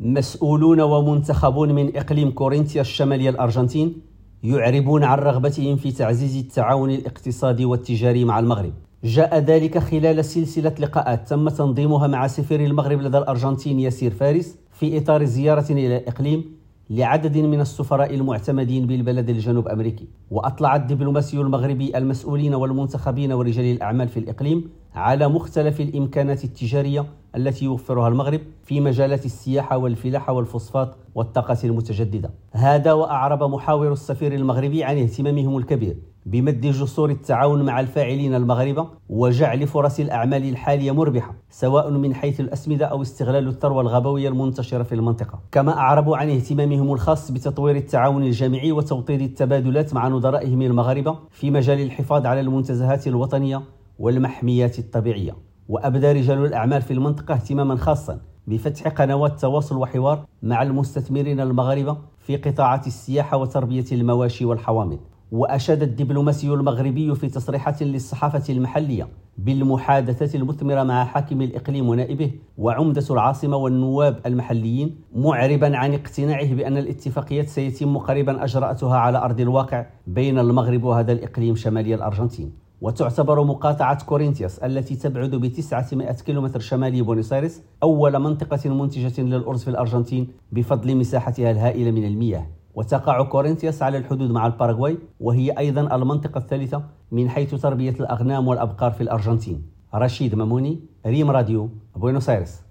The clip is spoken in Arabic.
مسؤولون ومنتخبون من إقليم كورينتيا الشمالية الأرجنتين يعربون عن رغبتهم في تعزيز التعاون الاقتصادي والتجاري مع المغرب. جاء ذلك خلال سلسلة لقاءات تم تنظيمها مع سفير المغرب لدى الأرجنتين ياسير فارس في إطار زيارة إلى الإقليم لعدد من السفراء المعتمدين بالبلد الجنوب أمريكي. وأطلع الدبلوماسي المغربي المسؤولين والمنتخبين ورجال الأعمال في الإقليم على مختلف الإمكانات التجارية التي يوفرها المغرب في مجالات السياحة والفلاحة والفوسفات والطاقة المتجددة. هذا وأعرب محاور السفير المغربي عن اهتمامهم الكبير بمد جسور التعاون مع الفاعلين المغاربة وجعل فرص الأعمال الحالية مربحة سواء من حيث الأسمدة أو استغلال الثروة الغابوية المنتشرة في المنطقة. كما أعربوا عن اهتمامهم الخاص بتطوير التعاون الجامعي وتوطيد التبادلات مع نظرائهم المغاربة في مجال الحفاظ على المنتزهات الوطنية والمحميات الطبيعية. وأبدى رجال الأعمال في المنطقة اهتماما خاصا بفتح قنوات تواصل وحوار مع المستثمرين المغاربة في قطاعات السياحة وتربية المواشي والحوامل. وأشاد الدبلوماسي المغربي في تصريحات للصحافة المحلية بالمحادثات المثمرة مع حاكم الإقليم ونائبه وعمدة العاصمة والنواب المحليين معربا عن اقتناعه بأن الاتفاقيات سيتم قريبا أجرأتها على أرض الواقع بين المغرب وهذا الإقليم شمالي الأرجنتين. وتعتبر مقاطعة كورينتياس التي تبعد ب 900 كيلومتر شمالي بونيس ايرس أول منطقة منتجة للأرز في الأرجنتين بفضل مساحتها الهائلة من المياه. وتقع كورينتياس على الحدود مع الباراغواي وهي أيضا المنطقة الثالثة من حيث تربية الأغنام والأبقار في الأرجنتين. رشيد ماموني ريم راديو بوينوس ايرس